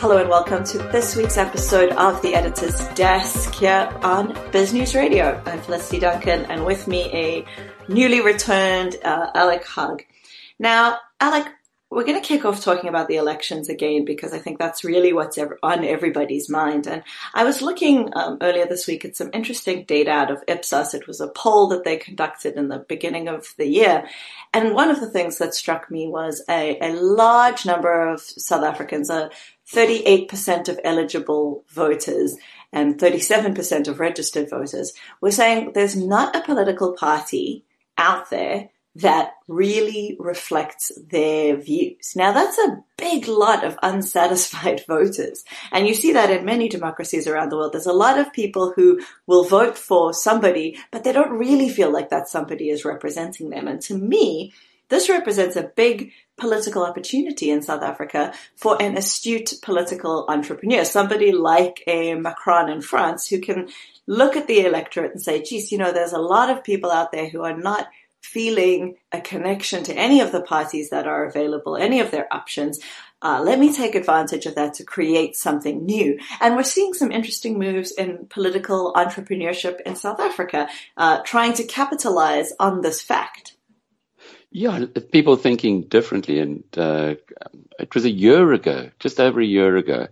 Hello and welcome to this week's episode of The Editor's Desk here on Biz News Radio. I'm Felicity Duncan and with me a newly returned uh, Alec Hogg. Now, Alec, we're going to kick off talking about the elections again because I think that's really what's on everybody's mind. And I was looking um, earlier this week at some interesting data out of Ipsos. It was a poll that they conducted in the beginning of the year. And one of the things that struck me was a, a large number of South Africans, uh, 38% of eligible voters and 37% of registered voters were saying there's not a political party out there that really reflects their views. Now that's a big lot of unsatisfied voters. And you see that in many democracies around the world. There's a lot of people who will vote for somebody, but they don't really feel like that somebody is representing them. And to me, this represents a big political opportunity in South Africa for an astute political entrepreneur, somebody like a Macron in France who can look at the electorate and say, geez, you know, there's a lot of people out there who are not feeling a connection to any of the parties that are available, any of their options. Uh, let me take advantage of that to create something new. And we're seeing some interesting moves in political entrepreneurship in South Africa, uh, trying to capitalize on this fact. Yeah, people thinking differently. And uh, it was a year ago, just over a year ago,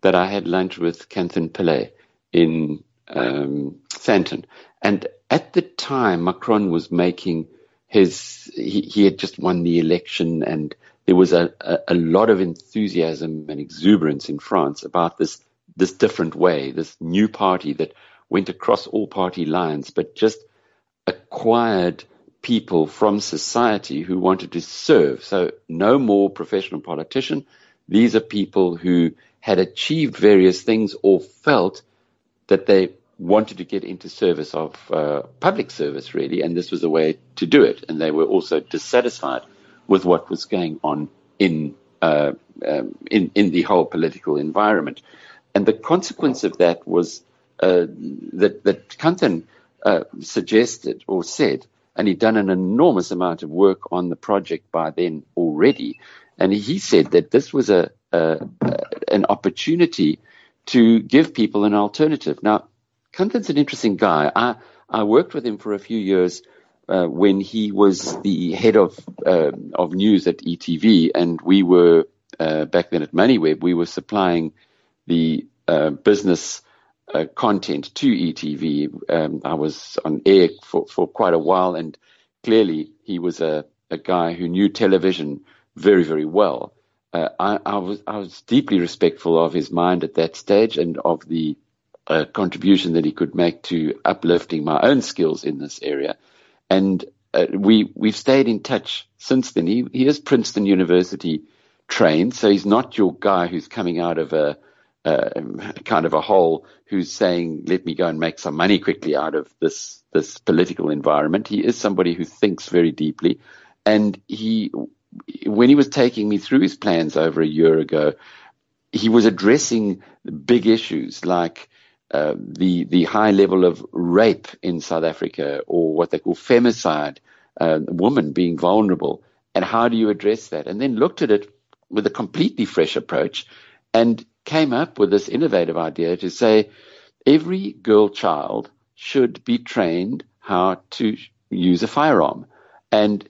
that I had lunch with Kanthan Pillay in um, Sandton. And at the time, Macron was making his, he, he had just won the election and there was a, a, a, lot of enthusiasm and exuberance in France about this, this different way, this new party that went across all party lines, but just acquired people from society who wanted to serve. So no more professional politician. These are people who had achieved various things or felt that they wanted to get into service of uh, public service, really, and this was a way to do it. And they were also dissatisfied with what was going on in uh, um, in in the whole political environment. And the consequence of that was uh, that that Kanthan uh, suggested or said, and he'd done an enormous amount of work on the project by then already. And he said that this was a, a an opportunity to give people an alternative. Now, Kanthan's an interesting guy. I, I worked with him for a few years uh, when he was the head of uh, of news at ETV, and we were uh, back then at MoneyWeb. We were supplying the uh, business uh, content to ETV. Um, I was on air for, for quite a while, and clearly he was a, a guy who knew television very very well. Uh, I, I was I was deeply respectful of his mind at that stage and of the a contribution that he could make to uplifting my own skills in this area. And uh, we we've stayed in touch since then. He he is Princeton University trained, so he's not your guy who's coming out of a, a kind of a hole who's saying, "Let me go and make some money quickly out of this this political environment." He is somebody who thinks very deeply, and he when he was taking me through his plans over a year ago, he was addressing big issues like uh, the the high level of rape in South Africa, or what they call femicide, uh, women being vulnerable, and how do you address that? And then looked at it with a completely fresh approach, and came up with this innovative idea to say every girl child should be trained how to use a firearm, and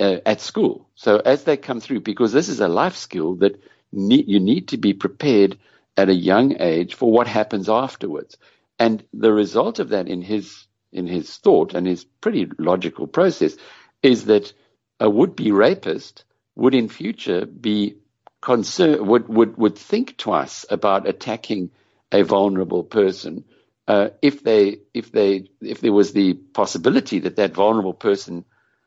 uh, at school. So as they come through, because this is a life skill that you need to be prepared at a young age for what happens afterwards. And the result of that in his in his thought and his pretty logical process is that a would-be rapist would in future be concerned would, would, would think twice about attacking a vulnerable person uh, if they if they if there was the possibility that that vulnerable person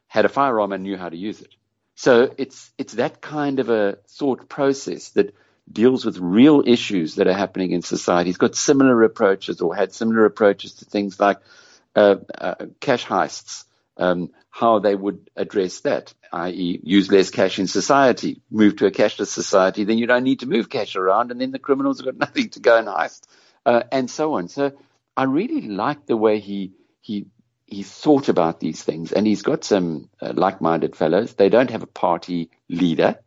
had a firearm and knew how to use it. So it's it's that kind of a thought process that deals with real issues that are happening in society. He's got similar approaches or had similar approaches to things like uh, uh, cash heists, um, how they would address that, i.e., use less cash in society, move to a cashless society, then you don't need to move cash around, and then the criminals have got nothing to go and heist, uh, and so on. So I really like the way he he he thought about these things, and he's got some uh, like-minded fellows. They don't have a party leader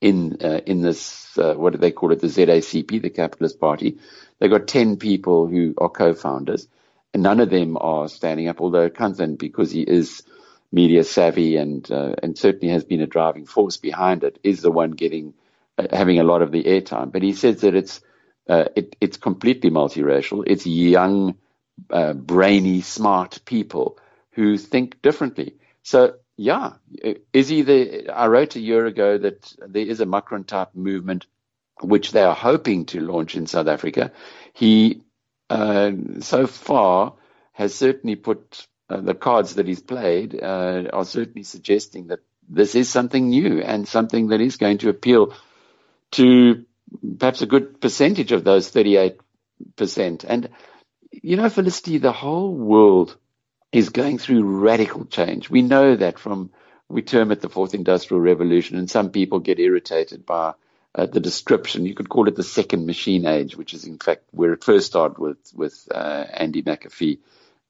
in uh, in this uh, what do they call it the ZACP the Capitalist Party. They've got 10 people who are co-founders and none of them are standing up although Kanthan because he is media savvy and uh, and certainly has been a driving force behind it is the one getting uh, having a lot of the airtime. But he says that it's uh, it, it's completely multiracial. It's young uh, brainy smart people who think differently. So yeah, is he the? I wrote a year ago that there is a Macron type movement which they are hoping to launch in South Africa. He uh, so far has certainly put uh, the cards that he's played uh, are certainly suggesting that this is something new and something that is going to appeal to perhaps a good percentage of those 38%. And, you know, Felicity, the whole world is going through radical change. We know that from, we term it the fourth industrial revolution, and some people get irritated by uh, the description. You could call it the second machine age, which is in fact where it first started with, with uh, Andy McAfee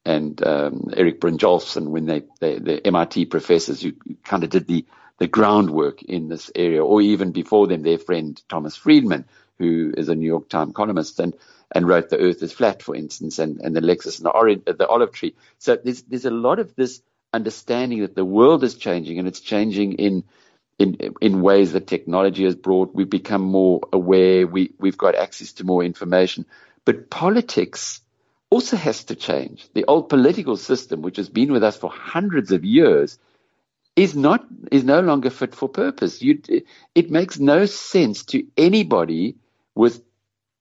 and um, Eric Brynjolfsson when they, they, the MIT professors who kind of did the, the groundwork in this area, or even before them, their friend Thomas Friedman, who is a New York Times columnist. And and wrote The Earth is Flat, for instance, and, and the Lexus and the, orange, the olive tree. So there's, there's a lot of this understanding that the world is changing and it's changing in, in, in ways that technology has brought. We've become more aware. We, we've got access to more information. But politics also has to change. The old political system, which has been with us for hundreds of years, is not is no longer fit for purpose. You, it makes no sense to anybody with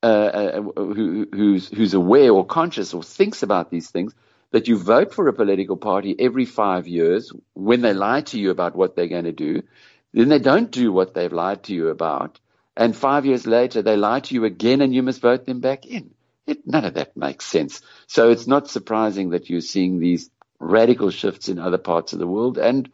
uh, uh, who, who's, who's aware or conscious or thinks about these things, that you vote for a political party every five years when they lie to you about what they're going to do, then they don't do what they've lied to you about, and five years later they lie to you again and you must vote them back in. It, none of that makes sense. So it's not surprising that you're seeing these radical shifts in other parts of the world and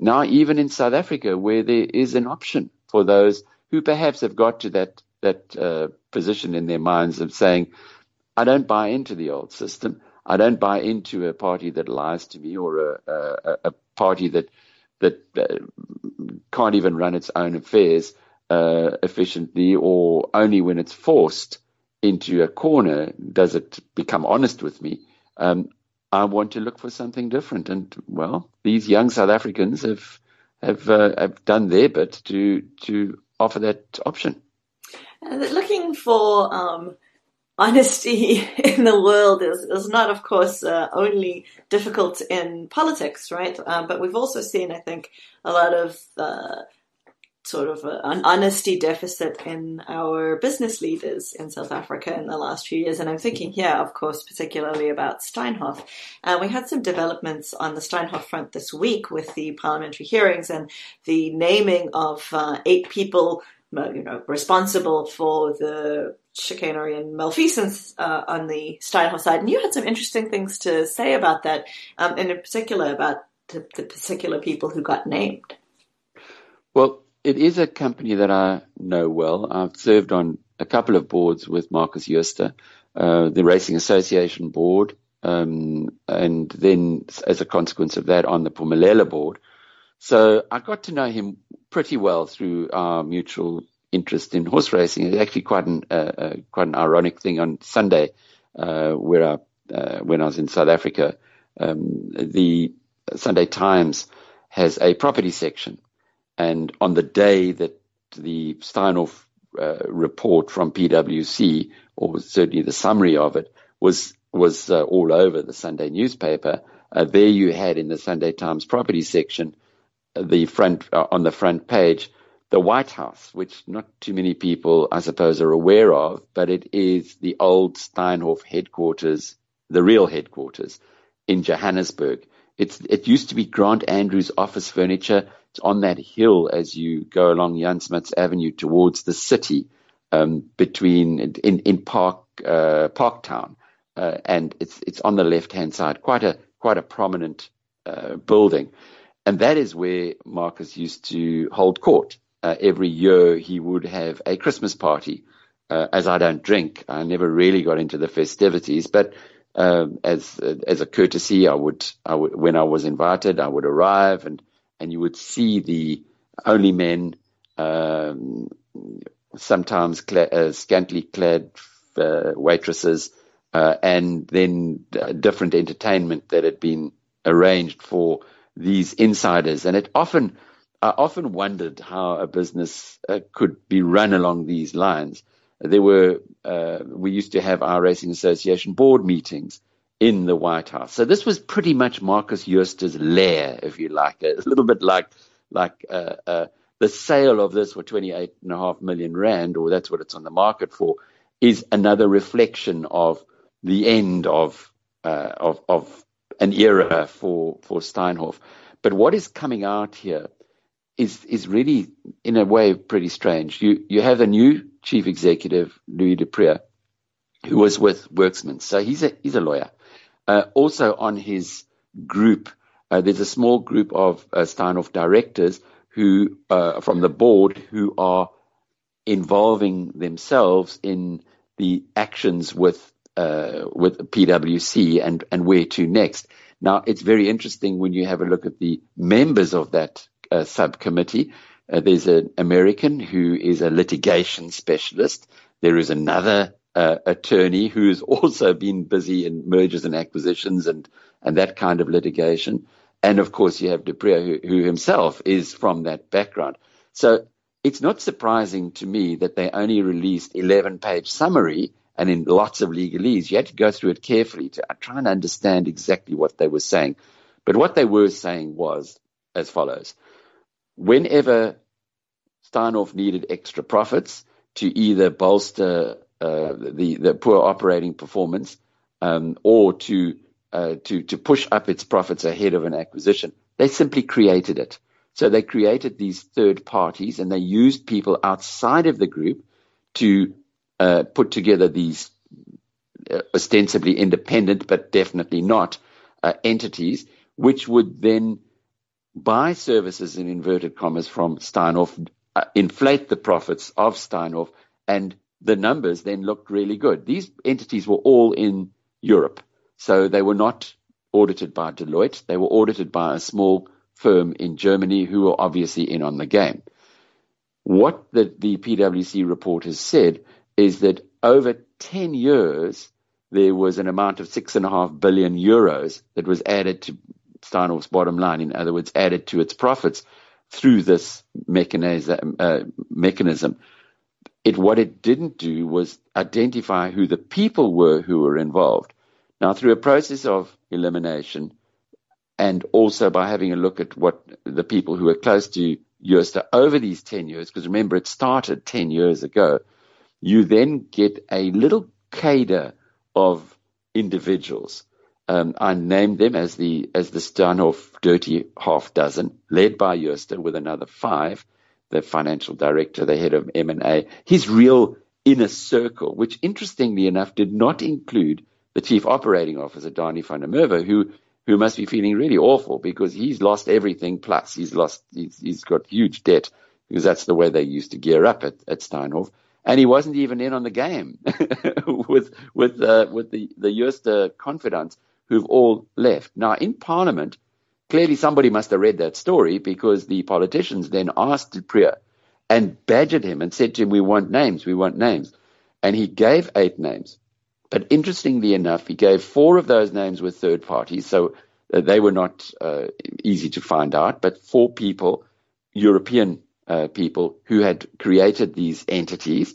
now even in South Africa where there is an option for those who perhaps have got to that that uh, position in their minds of saying, I don't buy into the old system. I don't buy into a party that lies to me or a, a, a party that that uh, can't even run its own affairs uh, efficiently, or only when it's forced into a corner does it become honest with me. Um, I want to look for something different, and well, these young South Africans have have uh, have done their bit to to offer that option. Looking for um, honesty in the world is, is not, of course, uh, only difficult in politics, right? Um, but we've also seen, I think, a lot of uh, sort of a, an honesty deficit in our business leaders in South Africa in the last few years. And I'm thinking here, of course, particularly about Steinhoff. Uh, we had some developments on the Steinhoff front this week with the parliamentary hearings and the naming of uh, eight people you know, responsible for the chicanery and malfeasance uh, on the Steinhoff side. And you had some interesting things to say about that, um, and in particular about the, the, particular people who got named. Well, it is a company that I know well. I've served on a couple of boards with Markus Jooste, uh, the Racing Association board, um, and then as a consequence of that on the Phumelela board. So I got to know him pretty well through our mutual interest in horse racing. It's actually quite an uh, uh, quite an ironic thing on Sunday, uh, where I, uh, when I was in South Africa, um, the Sunday Times has a property section, and on the day that the Steinhoff uh, report from PwC, or certainly the summary of it, was was uh, all over the Sunday newspaper. there you had in the Sunday Times property section the front uh, on the front page the White House, which not too many people, I suppose, are aware of, but it is the old Steinhoff headquarters, the real headquarters in Johannesburg. It's, it used to be Grant Andrews office furniture. It's on that hill as you go along Jan Smuts Avenue towards the city, um, between in in Park uh, Parktown, uh, and it's it's on the left hand side. Quite a quite a prominent uh, building. And that is where Markus used to hold court. Uh, every year he would have a Christmas party. Uh, as I don't drink, I never really got into the festivities, but um, as as a courtesy, I would, I would when I was invited, I would arrive and and you would see the only men um, sometimes cla- uh, scantily clad uh, waitresses, uh, and then uh, different entertainment that had been arranged for these insiders. And it often, I often wondered how a business uh, could be run along these lines. There were, uh, we used to have our racing association board meetings in the White House. So this was pretty much Markus Jooste's lair, if you like, a little bit like like uh, uh, the sale of this for 28.5 million rand, or that's what it's on the market for, is another reflection of the end of uh, of, of an era for for Steinhoff. But what is coming out here is is really, in a way, pretty strange. You you have a new chief executive, Louis du Preez, who was with Werksmans, so he's a he's a lawyer. Uh, also on his group, uh, there's a small group of uh, Steinhoff directors who, uh, from the board, who are involving themselves in the actions with uh, with PwC and and where to next. Now, it's very interesting when you have a look at the members of that uh, subcommittee. Uh, there's an American who is a litigation specialist. There is another uh, attorney who's also been busy in mergers and acquisitions and, and that kind of litigation. And of course, you have du Preez, who, who himself is from that background. So it's not surprising to me that they only released 11 page summary and in lots of legalese. You had to go through it carefully to try and understand exactly what they were saying. But what they were saying was as follows. Whenever Steinhoff needed extra profits to either bolster uh, the, the poor operating performance um, or to, uh, to, to push up its profits ahead of an acquisition, they simply created it. So they created these third parties and they used people outside of the group to uh, put together these uh, ostensibly independent, but definitely not uh, entities, which would then buy services in inverted commas from Steinhoff, uh, inflate the profits of Steinhoff, and the numbers then looked really good. These entities were all in Europe, so they were not audited by Deloitte. They were audited by a small firm in Germany who were obviously in on the game. What the, the PwC report has said is that over 10 years, there was an amount of six and a half billion euros that was added to Steinhoff's bottom line. In other words, added to its profits through this mechanism. Uh, mechanism. It what it didn't do was identify who the people were who were involved. Now, through a process of elimination, and also by having a look at what the people who were close to Jooste over these 10 years, because remember, it started 10 years ago, you then get a little cadre of individuals. Um, I named them as the as the Steinhoff Dirty Half Dozen, led by Jooste with another five, the financial director, the head of M&A, his real inner circle, which interestingly enough did not include the chief operating officer, Danie van der Merwe, who who must be feeling really awful because he's lost everything. Plus, he's lost he's, he's got huge debt because that's the way they used to gear up at, at Steinhoff and he wasn't even in on the game with with uh, with the the Jooste confidants who've all left. Now in Parliament, clearly somebody must have read that story because the politicians then asked du Preez and badgered him and said to him, "We want names, we want names," and he gave eight names. But interestingly enough, he gave four of those names with third parties, so uh, they were not uh, easy to find out. But four people, European uh, people who had created these entities.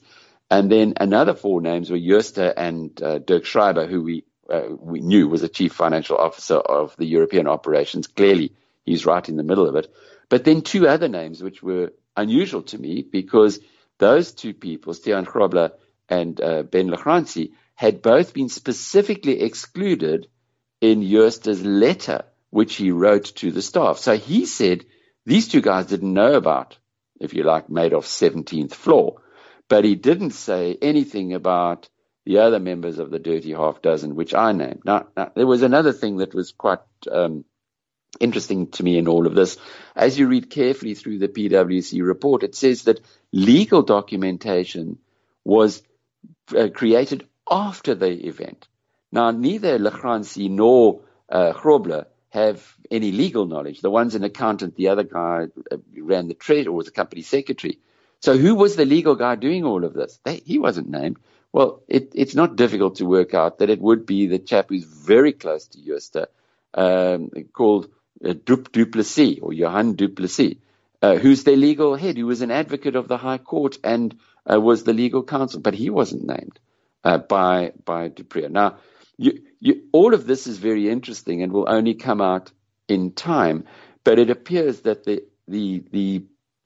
And then another four names were Jooste and uh, Dirk Schreuder, who we uh, we knew was a chief financial officer of the European operations. Clearly, he's right in the middle of it. But then two other names, which were unusual to me, because those two people, Stiaan Grobler and uh, Ben la Grange, had both been specifically excluded in Jooste's letter, which he wrote to the staff. So he said these two guys didn't know about if you like, Madoff's 17th floor. But he didn't say anything about the other members of the dirty half dozen, which I named. Now, now there was another thing that was quite um, interesting to me in all of this. As you read carefully through the PwC report, it says that legal documentation was uh, created after the event. Now, neither la Grange nor uh, Grobler have any legal knowledge. The one's an accountant, the other guy uh, ran the treasury or was a company secretary. So who was the legal guy doing all of this? They, he wasn't named. Well, it, it's not difficult to work out that it would be the chap who's very close to Jooste, um, called uh, Dup Duplessis or Johan Duplessis, uh, who's their legal head, who was an advocate of the High Court and uh, was the legal counsel, but he wasn't named uh, by by du Preez. Now, you, you, all of this is very interesting and will only come out in time, but it appears that the the the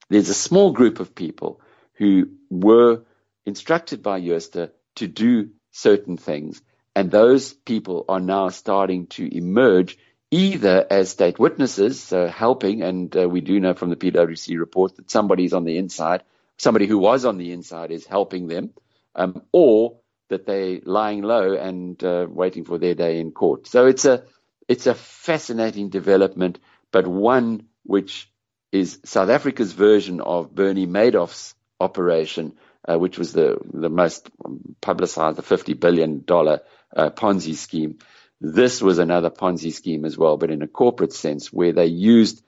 there's a small group of people who were instructed by Jooste to do certain things, and those people are now starting to emerge either as state witnesses, uh, helping, and uh, we do know from the PwC report that somebody's on the inside, somebody who was on the inside is helping them, um, or that they're lying low and uh, waiting for their day in court. So it's a it's a fascinating development, but one which is South Africa's version of Bernie Madoff's operation, uh, which was the the most publicized, the fifty billion dollar uh, Ponzi scheme. This was another Ponzi scheme as well, but in a corporate sense, where they used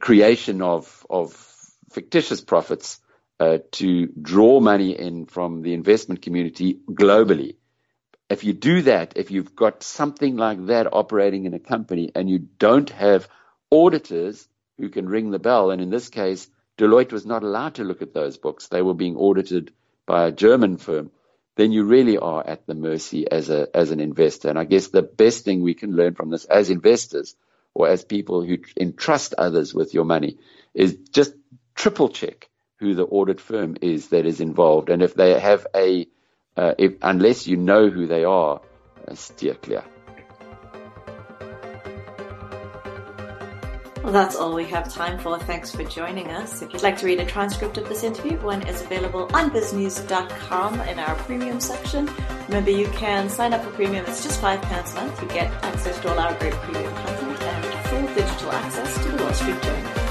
creation of of fictitious profits uh, to draw money in from the investment community globally. If you do that, if you've got something like that operating in a company and you don't have auditors who can ring the bell, and in this case, Deloitte was not allowed to look at those books, they were being audited by a German firm then you really are at the mercy as a as an investor. And I guess the best thing we can learn from this as investors or as people who entrust others with your money is just triple check who the audit firm is that is involved, and if they have a, uh, if, unless you know who they are, uh, steer clear. Well, that's all we have time for. Thanks for joining us. If you'd like to read a transcript of this interview, one is available on biznews.com in our premium section. Remember, you can sign up for premium. It's just five pounds a month. You get access to all our great premium content and full digital access to the Wall Street Journal.